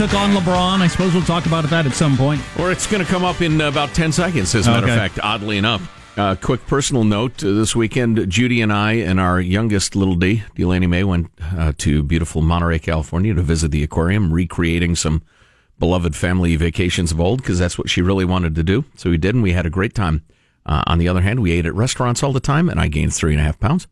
Took on LeBron. I suppose we'll talk about that at some point. Or it's going to come up in about 10 seconds, as a matter Okay. of fact, oddly enough. Uh, quick personal note uh, this weekend, Judy and I and our youngest little D, Delaney May, went uh, to beautiful Monterey, California to visit the aquarium, recreating some beloved family vacations of old because that's what she really wanted to do. So we did, and we had a great time. Uh, on the other hand, we ate at restaurants all the time, and I gained three and a half pounds.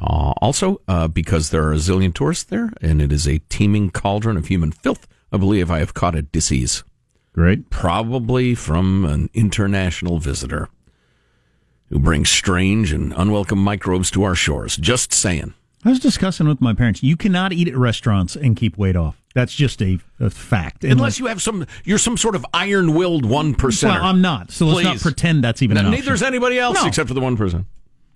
Uh, also, uh, because there are a zillion tourists there, and it is a teeming cauldron of human filth, I believe I have caught a disease. Great. Probably from an international visitor who brings strange and unwelcome microbes to our shores. Just saying. I was discussing with my parents. You cannot eat at restaurants and keep weight off. That's just a, a fact. Unless you have some, you're some sort of iron-willed one percenter. Well, I'm not. So let's not pretend that's even Neither is anybody else No. except for the one percent.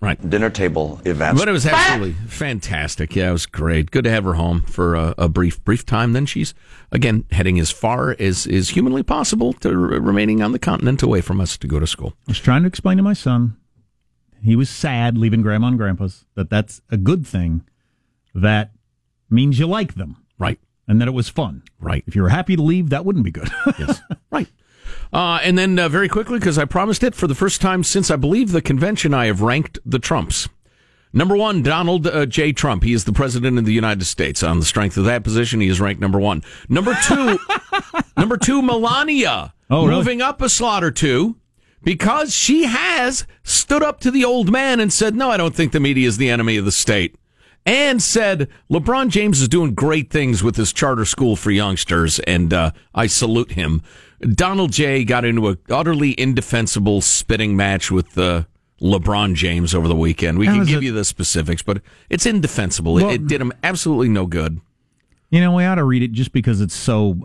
Right. dinner table events. But it was absolutely fantastic. Yeah, it was great. Good to have her home for a, a brief, brief time. Then she's again heading as far as is humanly possible to r- remaining on the continent away from us to go to school. I was trying to explain to my son. He was sad leaving grandma and grandpa's. That that's a good thing. That means you like them, Right. and that it was fun. Right. If you were happy to leave, that wouldn't be good. Yes. right. Uh, and then uh, very quickly, because I promised it for the first time since I believe the convention, I have ranked the Trumps. Number one, Donald uh, J. Trump. He is the president of the United States. On the strength of that position, he is ranked number one. Number two, number two, Melania. Oh, really? moving up a slot or two because she has stood up to the old man and said, "No, I don't think the media is the enemy of the state." And said LeBron James is doing great things with his charter school for youngsters, and uh, I salute him. Donald J. got into a utterly indefensible spitting match with uh, LeBron James over the weekend. We can give it- you the specifics, but it's indefensible. It- Well- it did him absolutely no good. You know, we ought to read it just because it's so.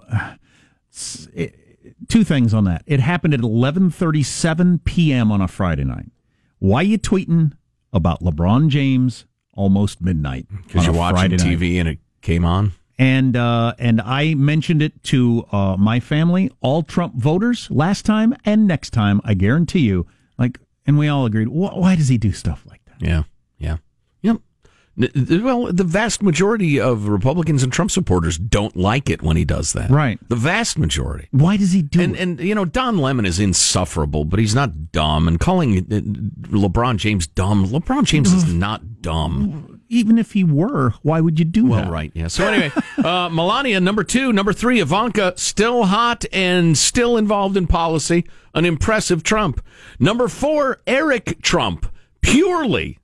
it's- it- two things on that. It happened at 11:37 p.m. on a Friday night. Why you tweeting about LeBron James almost midnight? Because you're watching Friday night? TV and it came on. and uh, and I mentioned it to uh, my family, all Trump voters, last time and next time. I guarantee you, like, and we all agreed. Wh- why does he do stuff like that? Yeah, yeah, yep. N- th- Well, the vast majority of Republicans and Trump supporters don't like it when he does that. Right. The vast majority. Why does he do And it? and you know Don Lemon is insufferable, but he's not dumb. And calling uh, LeBron James dumb, LeBron James is not dumb. Even if he were, why would you do Well, that? right, yeah. So anyway, uh, Melania, number two, number three, Ivanka, still hot and still involved in policy. An impressive Trump. Number four, Eric Trump, purely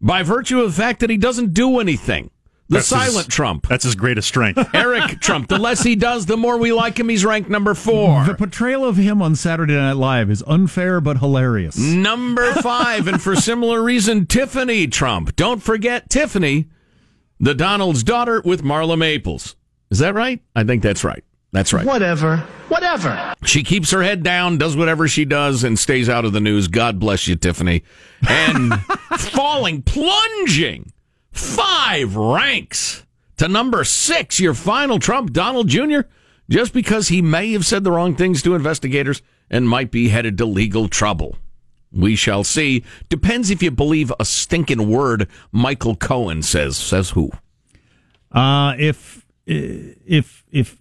by virtue of the fact that he doesn't do anything. The That's his- silent Trump. That's his greatest strength. Eric Trump. The less he does, the more we like him. He's ranked number four. The portrayal of him on Saturday Night Live is unfair but hilarious. Number five, and for similar reason, Tiffany Trump. Don't forget Tiffany, the Donald's daughter with Marla Maples. Is that right? I think that's right. That's right. Whatever. Whatever. She keeps her head down, does whatever she does, and stays out of the news. God bless you, Tiffany. And falling, plunging five ranks to number six, your final Trump, Donald Jr., just because he may have said the wrong things to investigators and might be headed to legal trouble. We shall see. Depends if you believe a stinking word Michael Cohen says. Says who? Uh, if if if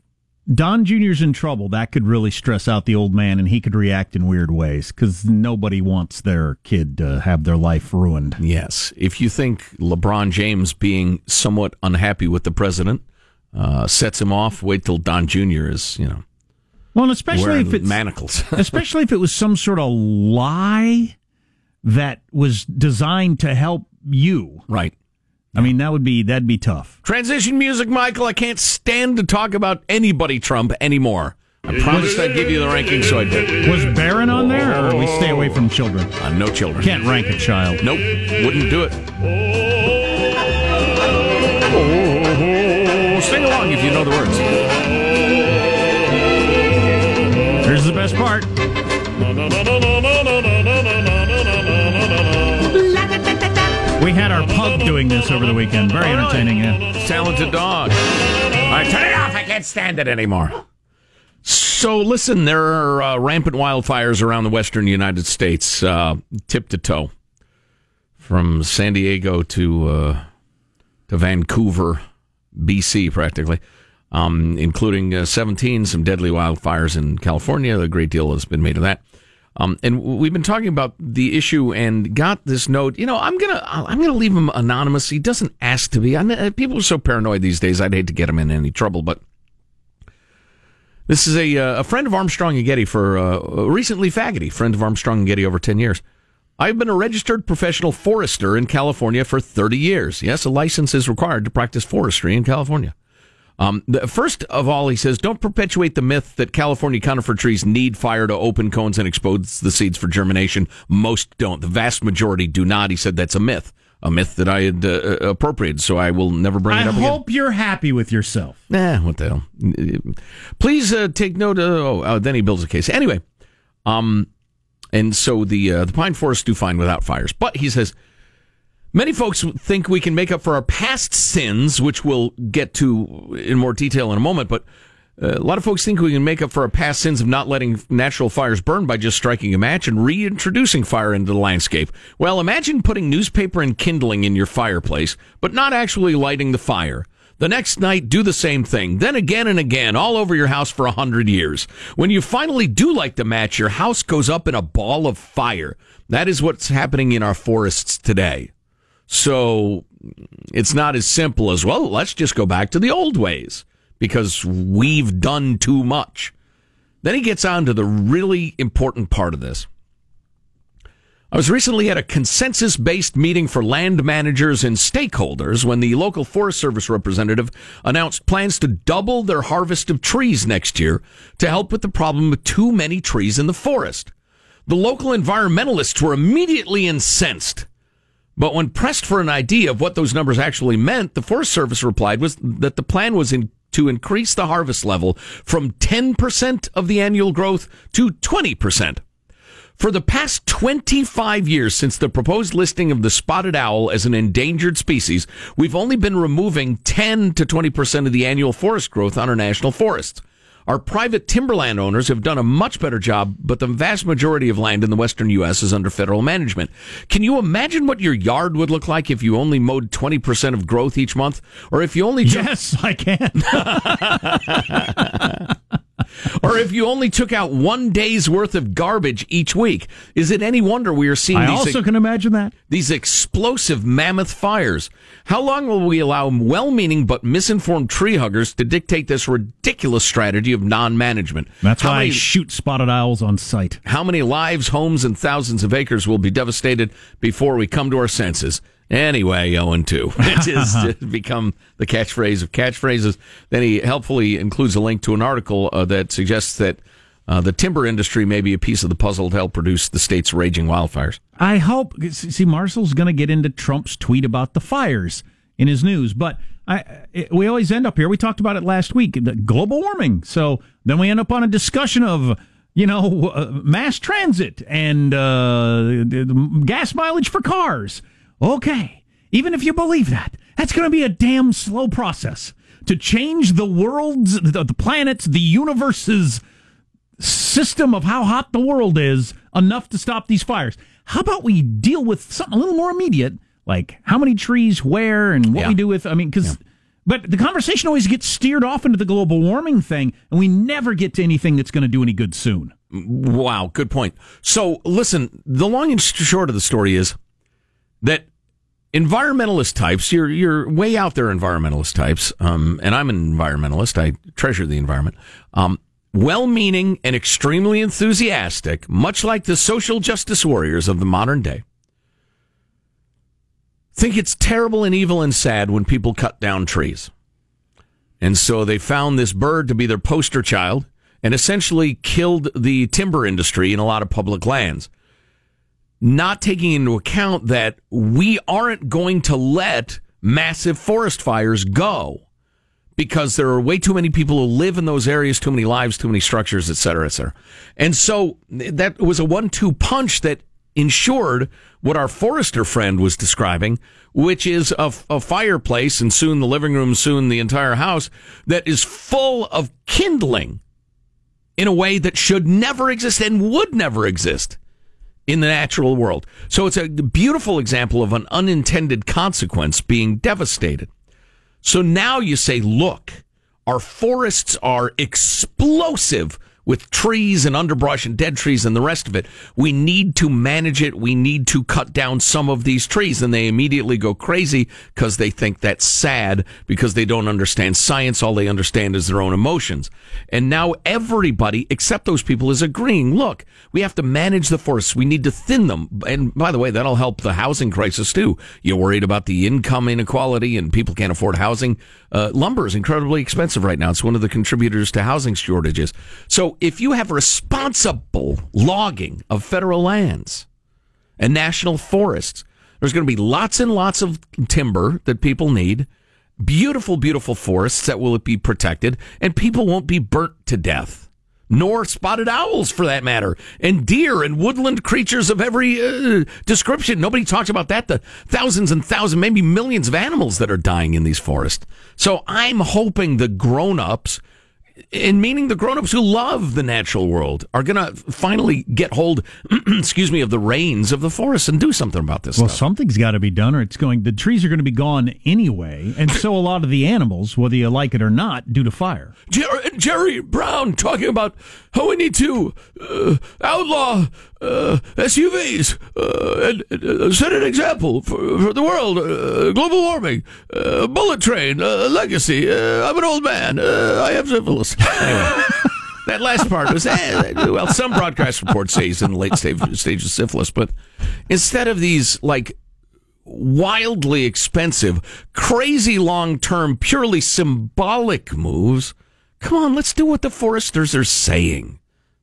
Don Jr.'s in trouble, that could really stress out the old man, and he could react in weird ways because nobody wants their kid to have their life ruined. Yes. If you think LeBron James being somewhat unhappy with the president uh, sets him off, wait till Don Jr. is, you know, Well, especially if it's manacles. especially if it was some sort of lie that was designed to help you. right. I mean, that would be that'd be tough. Transition music, Michael. I can't stand to talk about anybody Trump anymore. I promised I'd give you the ranking, so I did. Was Barron on there, or we stay away from children? Uh, no children. Can't rank a child. Nope. Wouldn't do it. Oh, sing along if you know the words. Here's the best part. Had our pug doing this over the weekend. Very entertaining. Yeah. Talented dog. All right, turn it off. I can't stand it anymore. So, listen, there are uh, rampant wildfires around the western United States, uh, tip to toe, from San Diego to uh, to Vancouver, BC, practically. um, including uh, 17, some deadly wildfires in California. A great deal has been made of that. Um, and we've been talking about the issue and got this note. You know, I'm gonna I'm gonna leave him anonymous. He doesn't ask to be. I uh, people are so paranoid these days. I'd hate to get him in any trouble, but this is a uh, a friend of Armstrong and Getty for uh, recently faggoty friend of Armstrong and Getty over ten years. I've been a registered professional forester in California for 30 years. Yes, a license is required to practice forestry in California. Um, the, first of all, he says, don't perpetuate the myth that California conifer trees need fire to open cones and expose the seeds for germination. Most don't. The vast majority do not. He said that's a myth, a myth that I had uh, uh appropriated, so I will never bring I it up again. I hope you're happy with yourself. Nah, what the hell? Please uh, take note. Of, oh, uh, then he builds a case. Anyway, um, and so the uh, the pine forests do fine without fires, but he says Many folks think we can make up for our past sins, which we'll get to in more detail in a moment, but uh, a lot of folks think we can make up for our past sins of not letting natural fires burn by just striking a match and reintroducing fire into the landscape. Well, imagine putting newspaper and kindling in your fireplace, but not actually lighting the fire. The next night, do the same thing. Then again and again, all over your house for a hundred years. When you finally do light the match, your house goes up in a ball of fire. That is what's happening in our forests today. So it's not as simple as, well, let's just go back to the old ways because we've done too much. Then he gets on to the really important part of this. I was recently at a consensus based meeting for land managers and stakeholders when the local Forest Service representative announced plans to double their harvest of trees next year to help with the problem of too many trees in the forest. The local environmentalists were immediately incensed but when pressed for an idea of what those numbers actually meant, the Forest Service replied was that the plan was in, to increase the harvest level from 10% of the annual growth to 20%. For the past 25 years since the proposed listing of the spotted owl as an endangered species, we've only been removing 10 to 20% of the annual forest growth on our national forests. Our private timberland owners have done a much better job, but the vast majority of land in the western U.S. is under federal management. Can you imagine what your yard would look like if you only mowed 20% of growth each month? Or if you only. Yes, I can. or if you only took out one day's worth of garbage each week. Is it any wonder we are seeing? I these also can imagine that these explosive mammoth fires. How long will we allow well-meaning but misinformed tree huggers to dictate this ridiculous strategy of non-management? That's how why many, I shoot spotted owls on sight. How many lives, homes, and thousands of acres will be devastated before we come to our senses? Anyway, 0 and 2. It has become the catchphrase of catchphrases. Then he helpfully includes a link to an article uh, that suggests that uh, the timber industry may be a piece of the puzzle to help produce the state's raging wildfires. I hope. See, Marshall's going to get into Trump's tweet about the fires in his news, but I, it, we always end up here. We talked about it last week, the global warming. So then we end up on a discussion of you know, uh, mass transit and uh, gas mileage for cars. Okay, even if you believe that, that's going to be a damn slow process to change the world's, the, the planet's, the universe's system of how hot the world is enough to stop these fires. How about we deal with something a little more immediate, like how many trees where and what yeah. we do with, I mean, because. Yeah. But the conversation always gets steered off into the global warming thing, and we never get to anything that's going to do any good soon. Wow, good point. So, listen, the long and short of the story is that environmentalist types, you're you're way out there, environmentalist types, um, and I'm an environmentalist. I treasure the environment. Um, well-meaning and extremely enthusiastic, much like the social justice warriors of the modern day. Think it's terrible and evil and sad when people cut down trees. And so they found this bird to be their poster child and essentially killed the timber industry in a lot of public lands not taking into account that we aren't going to let massive forest fires go because there are way too many people who live in those areas, too many lives, too many structures, et cetera, et cetera. And so that was a one two punch that ensured what our forester friend was describing, which is a, a, fireplace and soon the living room, soon the entire house that is full of kindling in a way that should never exist and would never exist in the natural world. So it's a beautiful example of an unintended consequence being devastated. So now you say, look, Our forests are explosive with trees and underbrush and dead trees and the rest of it. We need to manage it. We need to cut down some of these trees. And they immediately go crazy because they think that's sad because they don't understand science. All they understand is their own emotions. And now everybody, except those people, is agreeing, look, we have to manage the forests. We need to thin them. And by the way, that'll help the housing crisis too. You're worried about the income inequality and people can't afford housing. Uh, lumber is incredibly expensive right now. It's one of the contributors to housing shortages. So if you have responsible logging of federal lands and national forests, there's going to be lots and lots of timber that people need, beautiful, beautiful forests that will be protected, and people won't be burnt to death. Nor spotted owls, for that matter, and deer and woodland creatures of every uh, description. Nobody talks about that. The thousands and thousands, maybe millions of animals that are dying in these forests. So I'm hoping the grown ups and meaning the grown-ups who love the natural world are going to finally get hold excuse me of the reins of the forest and do something about this well stuff. something's got to be done or it's going the trees are going to be gone anyway and so a lot of the animals whether you like it or not due to fire jerry, jerry brown talking about how we need to uh, outlaw uh, SUVs uh, and, and set an example for, for the world. Uh, global warming, uh, bullet train, uh, legacy. I'm an old man. I have syphilis. Anyway. that last part was eh, well. Some broadcast reports say he's in the late stage, stage of syphilis, but instead of these like wildly expensive, crazy long term, purely symbolic moves, come on, let's do what the foresters are saying.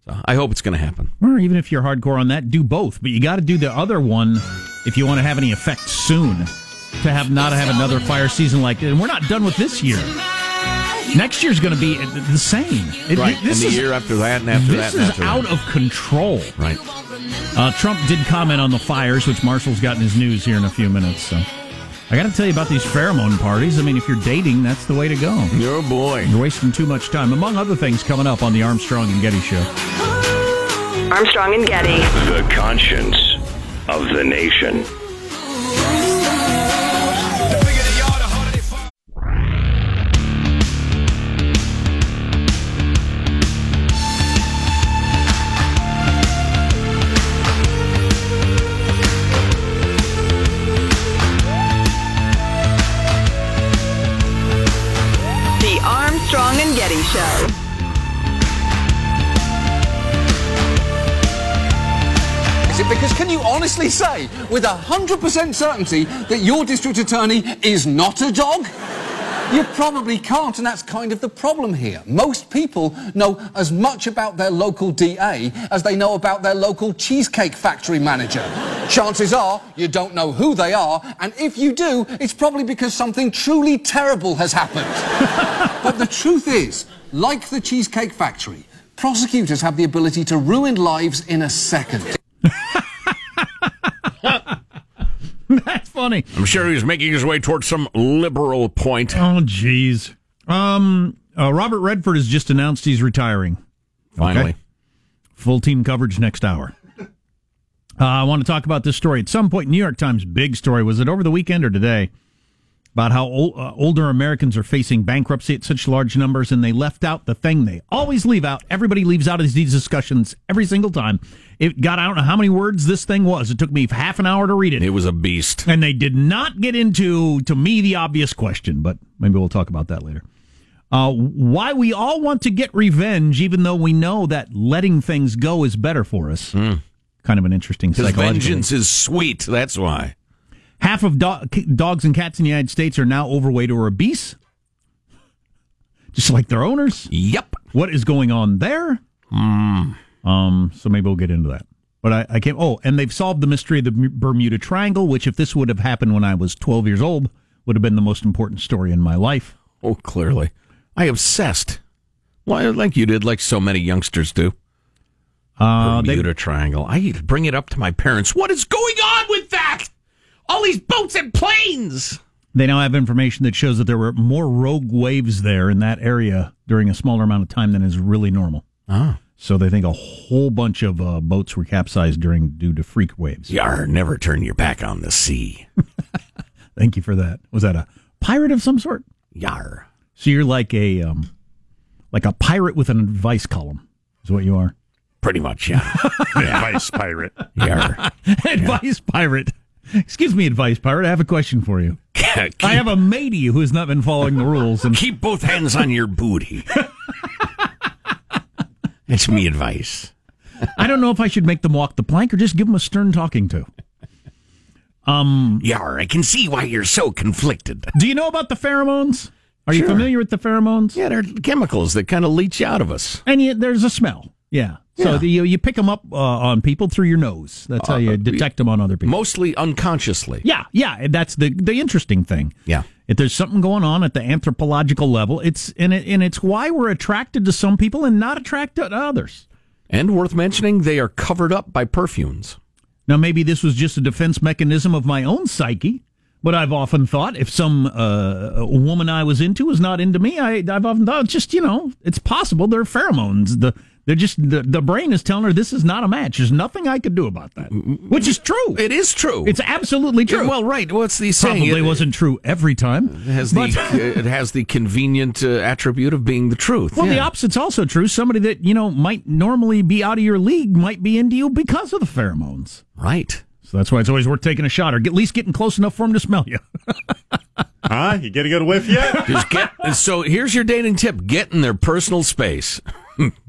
So I hope it's going to happen. Or even if you're hardcore on that, do both. But you got to do the other one if you want to have any effect soon. To have not have another fire season like it. And we're not done with this year. Next year's going to be the same. It, right. This and the is, year after that and after this that. This is out that. of control. Right. Uh, Trump did comment on the fires, which Marshall's got in his news here in a few minutes. So. I got to tell you about these pheromone parties. I mean, if you're dating, that's the way to go. Oh, boy. You're wasting too much time. Among other things coming up on the Armstrong and Getty Show. Armstrong and Getty. The conscience of the nation. With 100% certainty, that your district attorney is not a dog? You probably can't, and that's kind of the problem here. Most people know as much about their local DA as they know about their local cheesecake factory manager. Chances are you don't know who they are, and if you do, it's probably because something truly terrible has happened. but the truth is, like the Cheesecake Factory, prosecutors have the ability to ruin lives in a second. That's funny. I'm sure he's making his way towards some liberal point. Oh, jeez. Um, uh, Robert Redford has just announced he's retiring. Finally. Okay? Full team coverage next hour. Uh, I want to talk about this story. At some point, New York Times big story. Was it over the weekend or today? About how old, uh, older Americans are facing bankruptcy at such large numbers, and they left out the thing they always leave out. Everybody leaves out of these discussions every single time. It got, I don't know how many words this thing was. It took me half an hour to read it. It was a beast. And they did not get into, to me, the obvious question, but maybe we'll talk about that later. Uh, why we all want to get revenge, even though we know that letting things go is better for us. Mm. Kind of an interesting Because vengeance is sweet. That's why. Half of do- dogs and cats in the United States are now overweight or obese, just like their owners. Yep. What is going on there? Mm. Um, so maybe we'll get into that. But I, I can't. Oh, and they've solved the mystery of the Bermuda Triangle, which, if this would have happened when I was 12 years old, would have been the most important story in my life. Oh, clearly. I obsessed. Well, like you did, like so many youngsters do. Uh, Bermuda they, Triangle. I bring it up to my parents. What is going on with that? All these boats and planes. They now have information that shows that there were more rogue waves there in that area during a smaller amount of time than is really normal. Ah. So they think a whole bunch of uh, boats were capsized during due to freak waves. Yar, never turn your back on the sea. Thank you for that. Was that a pirate of some sort? Yar. So you're like a um, like a pirate with an advice column. Is what you are. Pretty much, yeah. Advice pirate. yeah. advice pirate. Excuse me, advice pirate. I have a question for you. keep, I have a matey who has not been following the rules, and keep both hands on your booty. It's me advice. I don't know if I should make them walk the plank or just give them a stern talking to. Um, Yar, I can see why you're so conflicted. Do you know about the pheromones? Are you familiar with the pheromones? Yeah, they're chemicals that kind of leach out of us. And yet there's a smell. Yeah. So Yeah. the, you, you pick them up uh, on people through your nose. That's how you detect them on other people. Mostly unconsciously. Yeah, yeah. That's the the interesting thing. Yeah. If there's something going on at the anthropological level, it's and it, and it's why we're attracted to some people and not attracted to others. And worth mentioning, they are covered up by perfumes. Now, maybe this was just a defense mechanism of my own psyche, but I've often thought if some uh, woman I was into was not into me, I, I've often thought it's just you know it's possible they're pheromones. The they're just the, the brain is telling her this is not a match. There's nothing I could do about that, which is true. It is true. It's absolutely true. Well, right. What's the saying? probably It- wasn't true every time. It has the it has the convenient uh, attribute of being the truth. Well, the Yeah. opposite's also true. Somebody that you know might normally be out of your league might be into you because of the pheromones. right. So that's why it's always worth taking a shot, or at least getting close enough for them to smell you. Huh? You get a good whiff yet? Just get. so here's your dating tip: get in their personal space.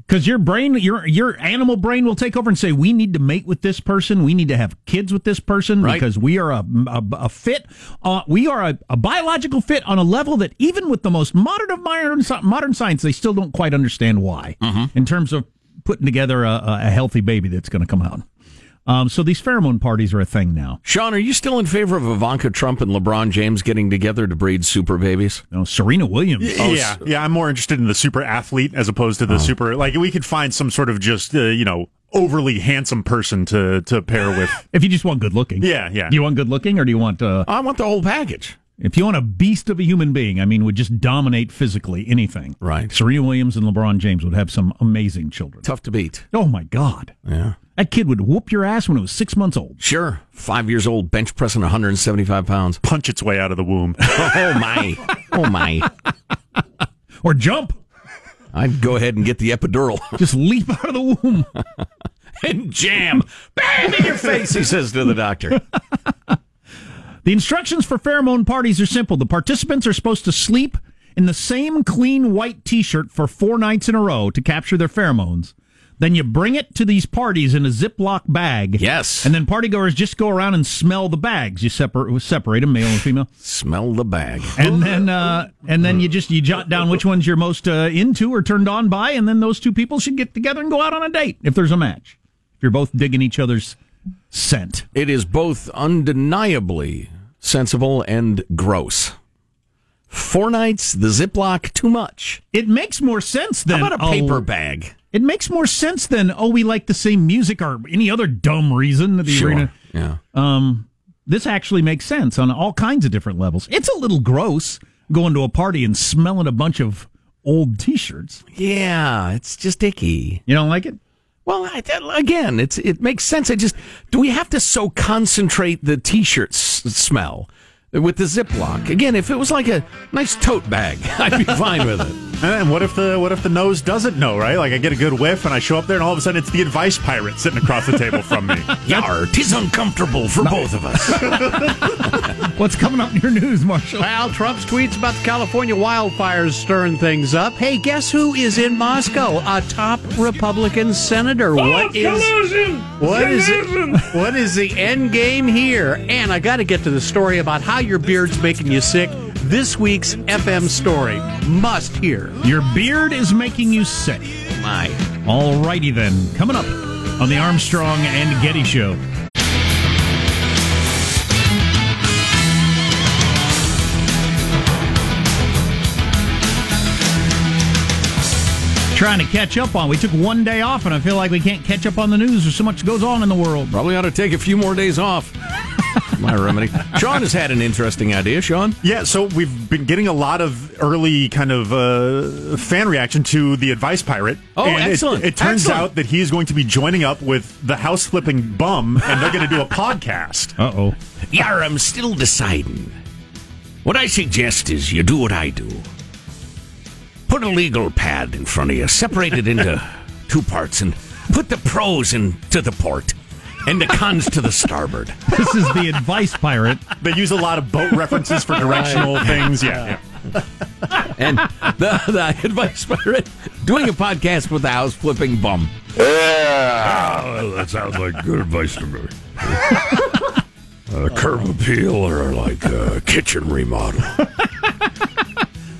Because your brain, your your animal brain, will take over and say, "We need to mate with this person. We need to have kids with this person Right. because we are a a, a fit. Uh, we are a, a biological fit on a level that even with the most modern of modern modern science, they still don't quite understand why. In terms of putting together a a healthy baby that's going to come out. Um, so these pheromone parties are a thing now. Sean, are you still in favor of Ivanka Trump and LeBron James getting together to breed super babies? You know, Serena Williams. Oh, yeah, yeah. I'm more interested in the super athlete as opposed to the super. Like we could find some sort of just uh, you know overly handsome person to to pair with. If you just want good looking. Yeah, yeah. Do you want good looking or do you want uh I want the whole package. if you want a beast of a human being, I mean would just dominate physically anything. Right. Serena Williams and LeBron James would have some amazing children. Tough to beat. Oh my God. Yeah. That kid would whoop your ass when it was six months old. Sure. Five years old, bench pressing 175 pounds. Punch its way out of the womb. Oh my. Oh my. Or jump. I'd go ahead and get the epidural Just leap out of the womb. and jam. Bam in your face, he says to the doctor. The instructions for pheromone parties are simple. The participants are supposed to sleep in the same clean white t shirt for four nights in a row to capture their pheromones. Then you bring it to these parties in a Ziploc bag. Yes. And then partygoers just go around and smell the bags. You separate separate them, male and female. Smell the bag. And then uh, and then you just you jot down which ones you're most uh, into or turned on by, and then those two people should get together and go out on a date if there's a match. If you're both digging each other's scent. It is both undeniably sensible and gross. Four nights, the Ziploc, too much. It makes more sense than How about a paper bag? It makes more sense than oh we like the same music or any other dumb reason that you're gonna. Yeah. Um, this actually makes sense on all kinds of different levels. It's a little gross going to a party and smelling a bunch of old T-shirts. Yeah, it's just icky. You don't like it? Well, I, again, it's it makes sense. I just do we have to so concentrate the t-shirt s- smell with the Ziploc? Again, if it was like a nice tote bag, I'd be fine with it. and what if the what if the nose doesn't know? Right? Like I get a good whiff and I show up there and all of a sudden it's the advice pirate sitting across the table from me. Yar, tis uncomfortable for both of us. What's coming up in your news, Marshall? Well, Trump's tweets about the California wildfires stirring things up. Hey, guess who is in Moscow? A top Republican senator. Oh, what is what is it? What is the end game here? And I got to get to the story about how your beard's making you sick. This week's FM story must hear. Your beard is making you sick. My, Alrighty then, coming up on the Armstrong and Getty Show. Trying to catch up on. We took one day off, and I feel like we can't catch up on the news. There's so much goes on in the world. probably ought to take a few more days off. My remedy. Sean has had an interesting idea. Sean, Yeah, so we've been getting a lot of early kind of uh, fan reaction to the Advice Pirate. Oh, and it- excellent. It, turns Excellent. out that he is going to be joining up with the house flipping bum, and they're going to do a podcast. Uh oh. Yar, I'm still deciding. What I suggest is you do what I do. put a legal pad in front of you, separate it into two parts, and put the pros into the port and the cons to the starboard. This is the advice pirate. They use a lot of boat references for directional things. Yeah, yeah. And the, the advice pirate doing a podcast with the house flipping bum. Yeah, that sounds like good advice to me. Uh, curb appeal or like uh, kitchen remodel.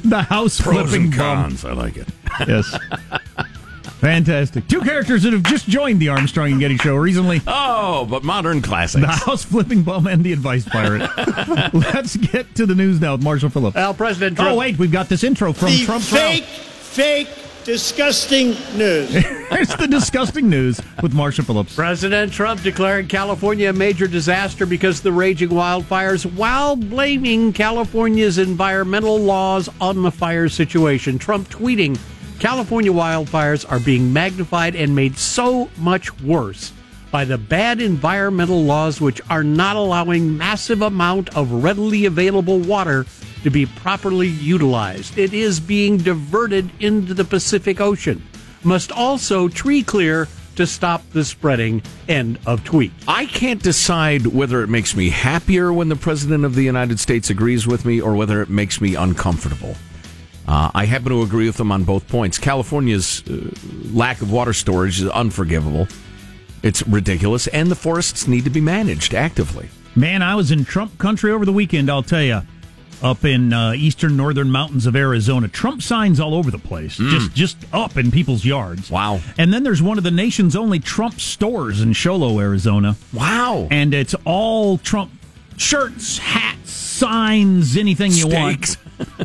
The house Pros flipping and bum. cons. I like it. Yes. Fantastic. Two characters that have just joined the Armstrong and Getty show recently. Oh, but modern classics. The house flipping bum and the advice pirate. Let's get to the news now with Marshall Phillips. Well, President Trump. Oh, wait, we've got this intro from the Trump's fake, fake, disgusting news. It's the disgusting news with Marshall Phillips. President Trump declared California a major disaster because of the raging wildfires while blaming California's environmental laws on the fire situation. Trump tweeting California wildfires are being magnified and made so much worse by the bad environmental laws which are not allowing massive amount of readily available water to be properly utilized. It is being diverted into the Pacific Ocean. Must also tree clear to stop the spreading. End of tweet. I can't decide whether it makes me happier when the President of the United States agrees with me or whether it makes me uncomfortable. Uh, I happen to agree with them on both points. California's uh, lack of water storage is unforgivable. It's ridiculous, and the forests need to be managed actively. Man, I was in Trump country over the weekend, I'll tell you. Up in uh, eastern northern mountains of Arizona, Trump signs all over the place, just just up in people's yards. Wow. And then there's one of the nation's only Trump stores in Show Low, Arizona, Wow. and it's all Trump shirts, hats, signs, anything you want.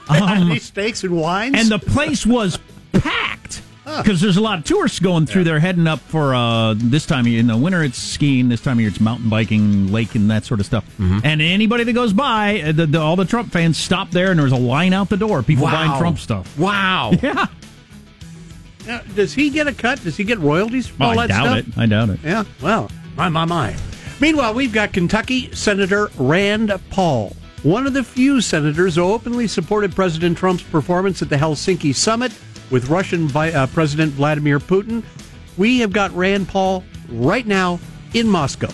Um, These steaks and wines. and the place was packed because there's a lot of tourists going through there heading up for uh, this time of year. In the winter, it's skiing. This time of year, it's mountain biking, lake, and that sort of stuff. And anybody that goes by, uh, the, the, all the Trump fans stop there, and there's a line out the door. People buying Trump stuff. Wow. Yeah, Now, does he get a cut? Does he get royalties from all well, I that doubt stuff? it. I doubt it. Yeah. Well, my my my. Meanwhile, we've got Kentucky Senator Rand Paul, one of the few senators who openly supported President Trump's performance at the Helsinki summit with Russian uh, President Vladimir Putin. We have got Rand Paul right now in Moscow.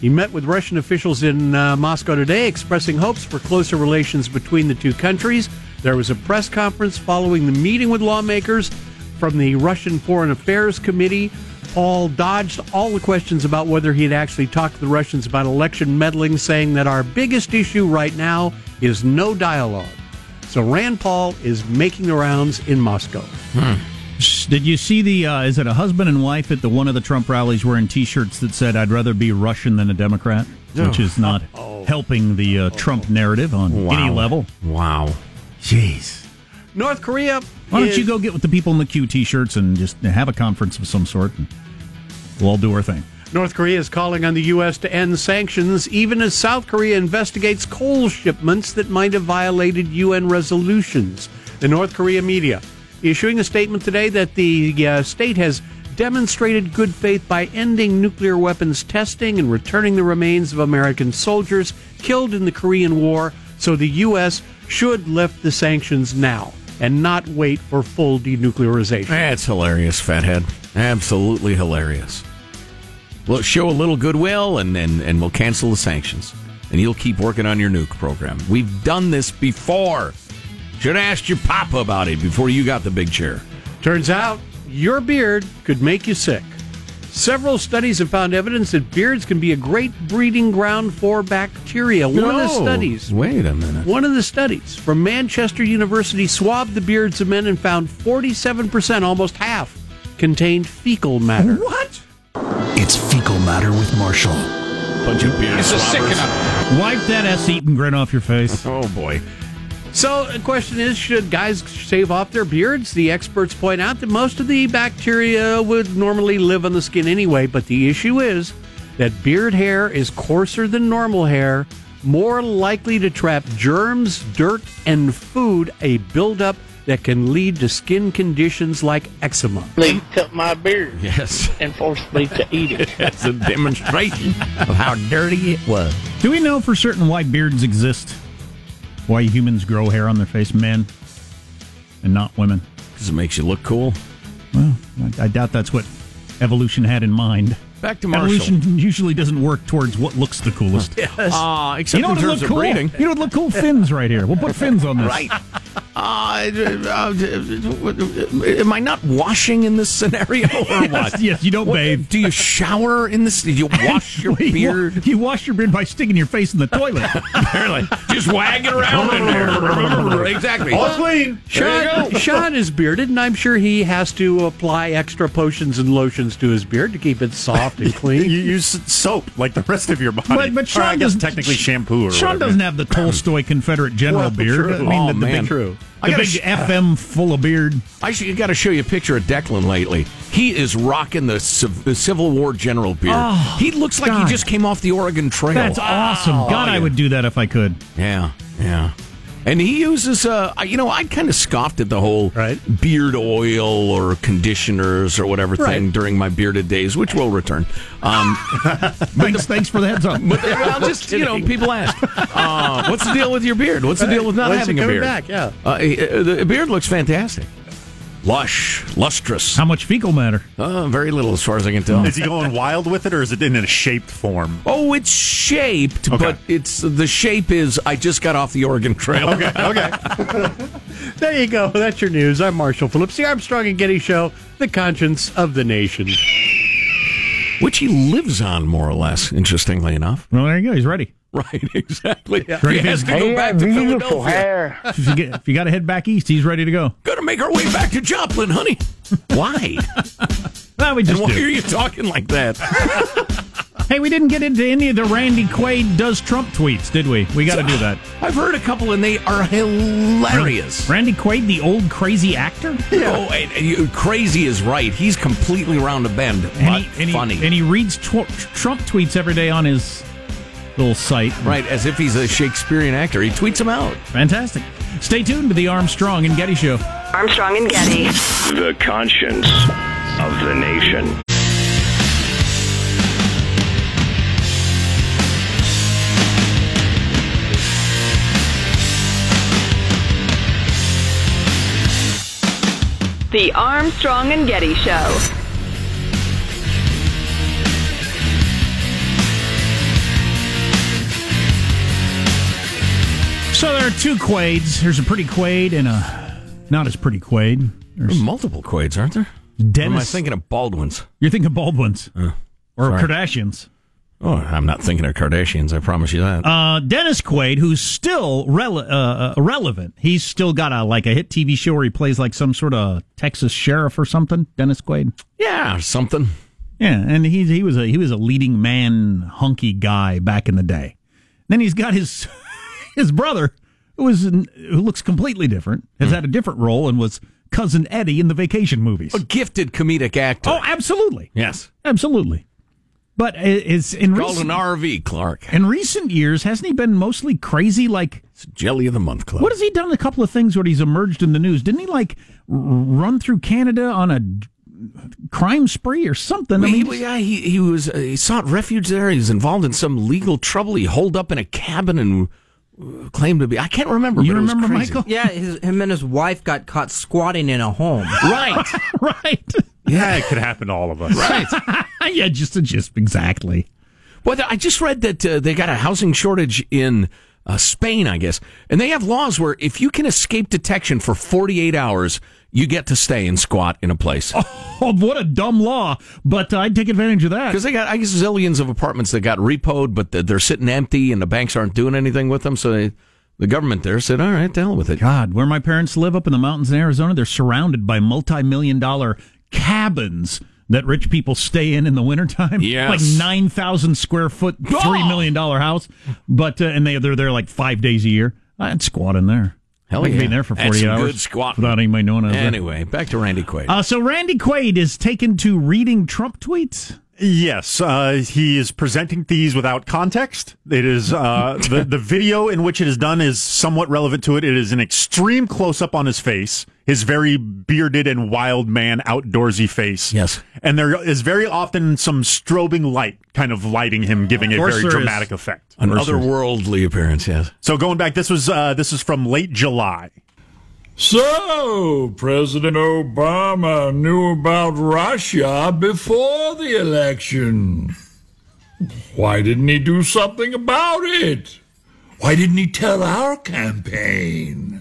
He met with Russian officials in uh, Moscow today, expressing hopes for closer relations between the two countries. There was a press conference following the meeting with lawmakers from the Russian Foreign Affairs Committee. Paul dodged all the questions about whether he had actually talked to the Russians about election meddling, saying that our biggest issue right now is no dialogue. So Rand Paul is making the rounds in Moscow. Did you see the? Uh, is it a husband and wife at the one of the Trump rallies wearing T-shirts that said "I'd rather be Russian than a Democrat," which is not helping the uh, Trump narrative on any level. Wow. Jeez. North Korea. Why don't is- you go get with the people in the Q T-shirts and just have a conference of some sort, and we'll all do our thing. North Korea is calling on the U.S. to end sanctions, even as South Korea investigates coal shipments that might have violated UN resolutions. The North Korea media issuing a statement today that the uh, state has demonstrated good faith by ending nuclear weapons testing and returning the remains of American soldiers killed in the Korean War. So the U.S. should lift the sanctions now and not wait for full denuclearization. That's hilarious, fathead. Absolutely hilarious. Well, show a little goodwill, and, and, and we'll cancel the sanctions. And you'll keep working on your nuke program. We've done this before. Should have asked your papa about it before you got the big chair. Turns out your beard could make you sick. Several studies have found evidence that beards can be a great breeding ground for bacteria. One of the studies, Wait a minute. one of the studies from Manchester University swabbed the beards of men and found 47%, almost half, contained fecal matter. What? It's fecal matter with Marshall. Bunch of beard It's swabbers. Wipe that S-eating grin off your face. Oh, boy. So the question is, should guys shave off their beards? The experts point out that most of the bacteria would normally live on the skin anyway, but the issue is that beard hair is coarser than normal hair, more likely to trap germs, dirt, and food, a buildup that can lead to skin conditions like eczema. They cut my beard Yes. and forced me to eat it. That's a demonstration of how dirty it was. Do we know for certain why beards exist? Why humans grow hair on their face, men, and not women? Because it makes you look cool. Well, I, I doubt that's what evolution had in mind. Back to Marshall. Evolution usually doesn't work towards what looks the coolest. yes. Uh, except you know in what would terms of cool? breeding. You know what would look cool? Fins right here. We'll put fins on this. Right. Uh, uh, am I not washing in this scenario or what? yes, you don't What- bathe. Do you shower in this? Do you wash your You wa- beard? You wash your beard by sticking your face in the toilet. Apparently, just wagging around in there. exactly. All clean. Sean, Sean is bearded, and I'm sure he has to apply extra potions and lotions to his beard to keep it soft and clean. You clean. use soap like the rest of your body. But, but Or Sean I guess doesn't technically shampoo or Sean whatever. doesn't have the Tolstoy Confederate general Well, beard. true. I mean, Oh, the, the man. big, True. I the gotta big sh- uh, FM full of beard. I should, got to show you a picture of Declan lately. He is rocking the, civ- the Civil War general beard. Oh, he looks like God. he just came off the Oregon Trail. That's awesome. God, I oh, yeah. would do that if I could. Yeah, yeah. And he uses, uh, you know, I kind of scoffed at the whole Right. beard oil or conditioners or whatever thing during my bearded days, which will return. Um, Thanks, thanks for the heads up. but well, just you know, people ask, uh, "What's the deal with your beard? What's the deal with not When's having a beard?" back? Yeah. uh, uh, the beard looks fantastic, lush, lustrous. How much fecal matter? Uh, very little, as far as I can tell. Is he going wild with it, or is it in a shaped form? Oh, it's shaped, Okay. but it's the shape is. I just got off the Oregon Trail. Okay, okay. There you go. That's your news. I'm Marshall Phillips, the Armstrong and Getty Show, the conscience of the nation. which he lives on more or less. Interestingly enough, Well, there you go. He's ready. right? Exactly. Ready He has for to go back to Philadelphia. If you, get, if you got to head back east, he's ready to go. Got to make our way back to Joplin, honey. Why? Well, we and just why do. are you talking like that? Hey, we didn't get into any of the Randy Quaid does Trump tweets, did we? We got to do that. I've heard a couple, and they are hilarious. Randy Quaid, the old crazy actor? Oh, and, and you, crazy is right. He's completely round a bend, And but he, and, he, funny. and he reads tw- Trump tweets every day on his little site. right, as if he's a Shakespearean actor. He tweets them out. Fantastic. Stay tuned to the Armstrong and Getty Show. Armstrong and Getty. The conscience of the nation. The Armstrong and Getty Show. So there are two Quaids. There's a pretty Quaid and a not as pretty Quaid. There's Multiple Quaids, aren't there? Or am I Dennis. thinking of Baldwin's? You're thinking of Baldwin's or sorry. Kardashians. Oh, I'm not thinking of Kardashians. I promise you that. Uh, Dennis Quaid, who's still rele- uh, uh, relevant. He's still got a like a hit TV show where he plays like some sort of Texas sheriff or something. Dennis Quaid. yeah, something. Yeah, and he he was a he was a leading man, hunky guy back in the day. Then he's got his his brother, who was who looks completely different, has had a different role and was cousin Eddie in the Vacation movies. A gifted comedic actor. Oh, absolutely, yes. absolutely. But i- it's in Called recent, an RV, Clark. in recent years, hasn't he been mostly crazy? Like, It's Jelly of the Month Club. what has he done? A couple of things where he's emerged in the news. Didn't he like run through Canada on a crime spree or something? I He, mean, yeah, he, he was uh, he sought refuge there. He was involved in some legal trouble. He holed up in a cabin and claimed to be. I can't remember. you but it was remember, crazy. Michael? Yeah, his, him and his wife got caught squatting in a home. Right, right. Yeah, it could happen to all of us. right. yeah, just just exactly. Well, I just read that uh, they got a housing shortage in uh, Spain, I guess, and they have laws where if you can escape detection for 48 hours, you get to stay and squat in a place. Oh, what a dumb law! But uh, I'd take advantage of that. Because they got, I guess, zillions of apartments that got repoed, but they're- sitting empty, and the banks aren't doing anything with them. So they, the government there said, "All right, to hell with it." God, where my parents live up in the mountains in Arizona, they're surrounded by multi-million dollar cabins that rich people stay in in the wintertime. Yes. Like 9,000 square foot, $3 million house. But, uh, and they, they're there like five days a year. I'd squat in there. Hell I could be yeah. in there for That's 48 some hours. good squatting. Without anybody knowing I was there. Anyway, back to Randy Quaid. Uh, so Randy Quaid is taken to reading Trump tweets. Yes, uh, he is presenting these without context. It is uh, the the video in which it is done is somewhat relevant to it. It is an extreme close up on his face, his very bearded and wild man, outdoorsy face. Yes. and there is very often some strobing light, kind of lighting him, giving a very dramatic effect. An otherworldly appearance, yes. So going back, this was uh, this is from late July. So, President Obama knew about Russia before the election. Why didn't he do something about it? Why didn't he tell our campaign?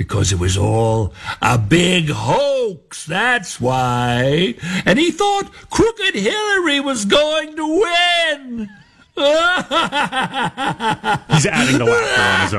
Because it was all a big hoax, that's why. And he thought Crooked Hillary was going to win. He's adding the laughter on his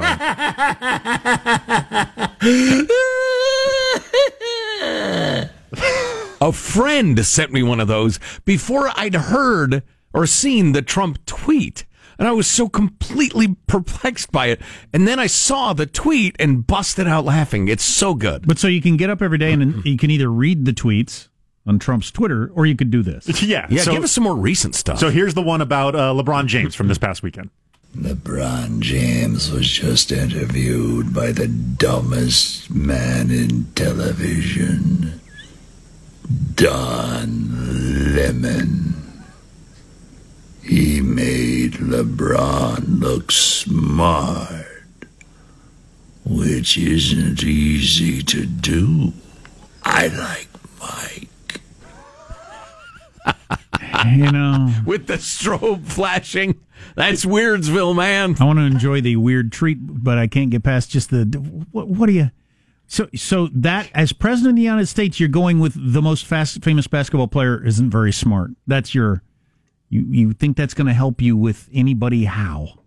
own. A friend sent me one of those before I'd heard or seen the Trump tweet. And I was so completely perplexed by it. And then I saw the tweet and busted out laughing. It's so good. But so you can get up every day and you can either read the tweets on Trump's Twitter or you could do this. Yeah. Yeah, so, give us some more recent stuff. so here's the one about uh, LeBron James from this past weekend. LeBron James was just interviewed by the dumbest man in television, Don Lemon. He made LeBron look smart, which isn't easy to do. I like Mike. You know, With the strobe flashing. That's Weirdsville, man. I want to enjoy the weird treat, but I can't get past just the what, what do you? So, so that as president of the United States, you're going with the most fast, famous basketball player isn't very smart. That's your, you you think that's going to help you with anybody? How?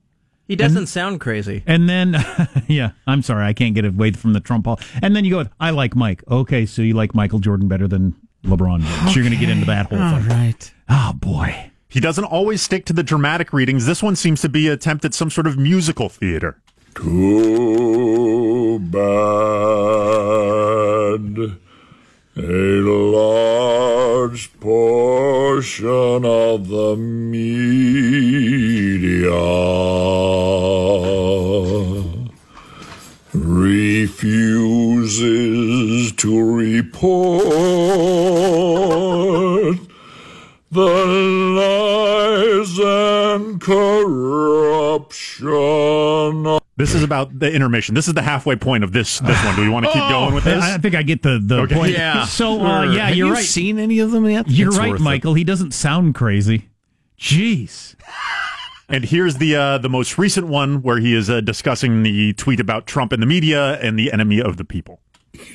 He doesn't sound crazy. And then, yeah, I'm sorry, I can't get away from the Trump hall. And then you go, I like Mike. Okay, so you like Michael Jordan better than LeBron. James. So you're going to get into that whole thing. right. Oh boy. He doesn't always stick to the dramatic readings. This one seems to be an attempt at some sort of musical theater. Too bad. A large portion of the media refuses to report the lies and corruption This is about the intermission. This is the halfway point of this this one. Do we want to keep going with this? I I think I get the, the Okay. point. Yeah. So, uh, yeah, Have you're you right. seen any of them yet? You're It's right, worth it. Michael. He doesn't sound crazy. Jeez. And here's the uh, the most recent one where he is uh, discussing the tweet about Trump and the media and the enemy of the people.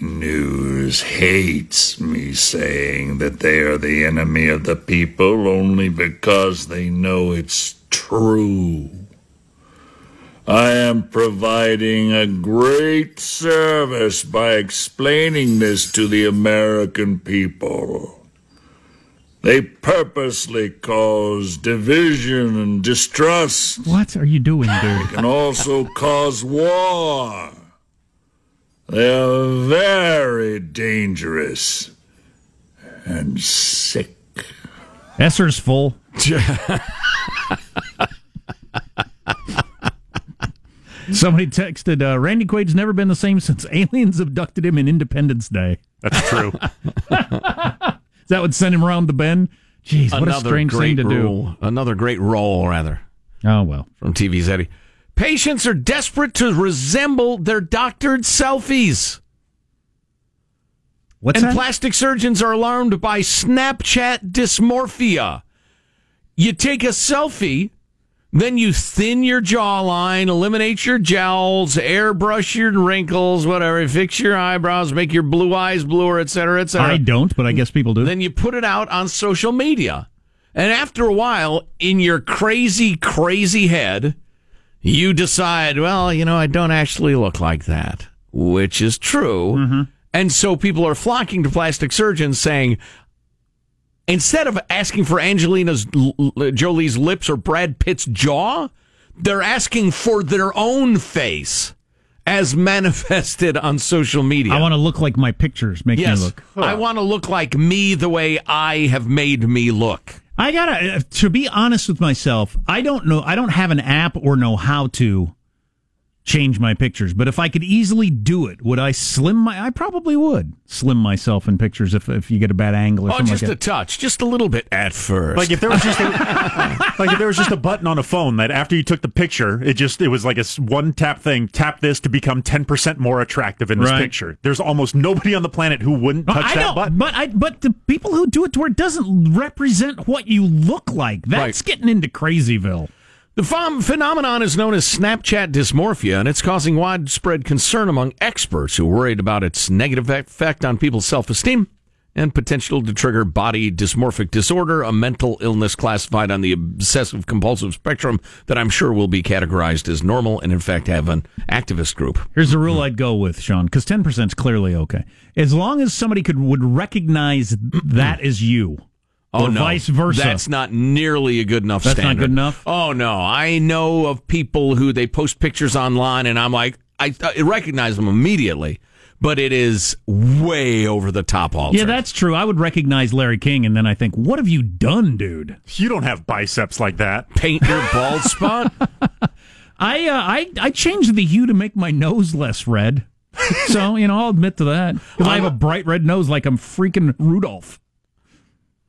News hates me saying that they are the enemy of the people only because they know it's true. I am providing a great service by explaining this to the American people. They purposely cause division and distrust What are you doing, dude? can also cause war. They are very dangerous and sick. Esser's full. Somebody texted, uh, Randy Quaid's never been the same since aliens abducted him in Independence Day. That's true. That would send him around the bend? Jeez, what a strange thing to role. Another great role, rather. Oh, well. from TV's Eddie. Patients are desperate to resemble their doctored selfies. What's and that? plastic surgeons are alarmed by Snapchat dysmorphia. You take a selfie, then you thin your jawline, eliminate your jowls, airbrush your wrinkles, whatever, fix your eyebrows, make your blue eyes bluer, etc., etc. I don't, but I guess people do. Then you put it out on social media. And after a while, in your crazy, crazy head, you decide, well, you know, I don't actually look like that, which is true. Mm-hmm. And so people are flocking to plastic surgeons saying, instead of asking for Angelina's Jolie's lips or Brad Pitt's jaw, they're asking for their own face as manifested on social media. I want to look like my pictures make yes, me look. I want to look like me the way I have made me look. I gotta, uh, to be honest with myself, I don't know, I don't have an app or know how to change my pictures. But if I could easily do it, would I slim my? I probably would slim myself in pictures if if you get a bad angle or Oh, something just like a that. touch, just a little bit at first. Like if there was just a, like if there was just a button on a phone that after you took the picture, it just it was like a one tap thing. Tap this to become ten percent more attractive in this Right. picture. There's almost nobody on the planet who wouldn't touch I that know, button. but I but the people who do it to where it doesn't represent what you look like. That's Right. getting into crazyville. The ph- phenomenon is known as Snapchat dysmorphia, and it's causing widespread concern among experts who are worried about its negative effect on people's self esteem and potential to trigger body dysmorphic disorder, a mental illness classified on the obsessive compulsive spectrum that I'm sure will be categorized as normal and, in fact, have an activist group. Here's the rule hmm. I'd go with, Sean, because ten percent is clearly okay. As long as somebody could would recognize that hmm. as you, Oh, or no. vice versa. That's not nearly a good enough That's not good enough? Oh, no. I know of people who they post pictures online, and I'm like, I, I recognize them immediately, but it is way over the top altered. yeah, that's true. I would recognize Larry King, and then I think, what have you done, dude? you don't have biceps like that. Paint your bald spot? I uh, I I changed the hue to make my nose less red. so you know, I'll admit to that because I have a bright red nose, like I'm freaking Rudolph.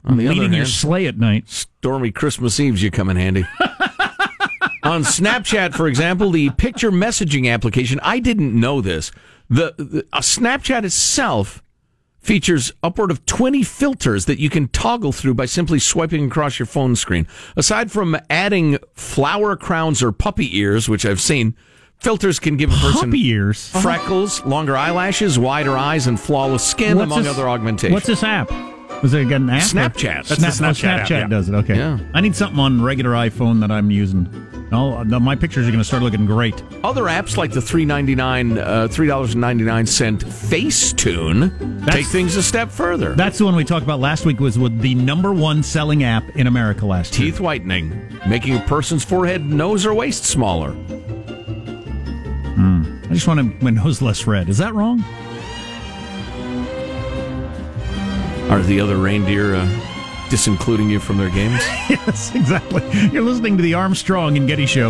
On the other leading your sleigh at night. Stormy Christmas Eves, you come in handy. On Snapchat, for example, the picture messaging application, I didn't know this. The, the uh, Snapchat itself features upward of 20 filters that you can toggle through by simply swiping across your phone screen. Aside from adding flower crowns or puppy ears, which I've seen, filters can give a person Puppy ears. freckles, longer eyelashes, wider eyes, and flawless skin, What's among this- other augmentations. What's this app? Was it an app? Snapchat. That's Snap- oh, Snapchat app, Snapchat yeah. does it. Okay. Yeah. I need something on regular iPhone that I'm using. Oh, no my pictures are going to start looking great. Other apps like the three ninety nine, uh, three dollars and ninety nine cent Facetune take things a step further. That's the one we talked about last week. Was with the number one selling app in America last year. Teeth whitening, making a person's forehead, nose, or waist smaller. Hmm. I just want my nose less red. Is that wrong? Are the other reindeer uh, disincluding you from their games? yes, exactly. You're listening to the Armstrong and Getty Show.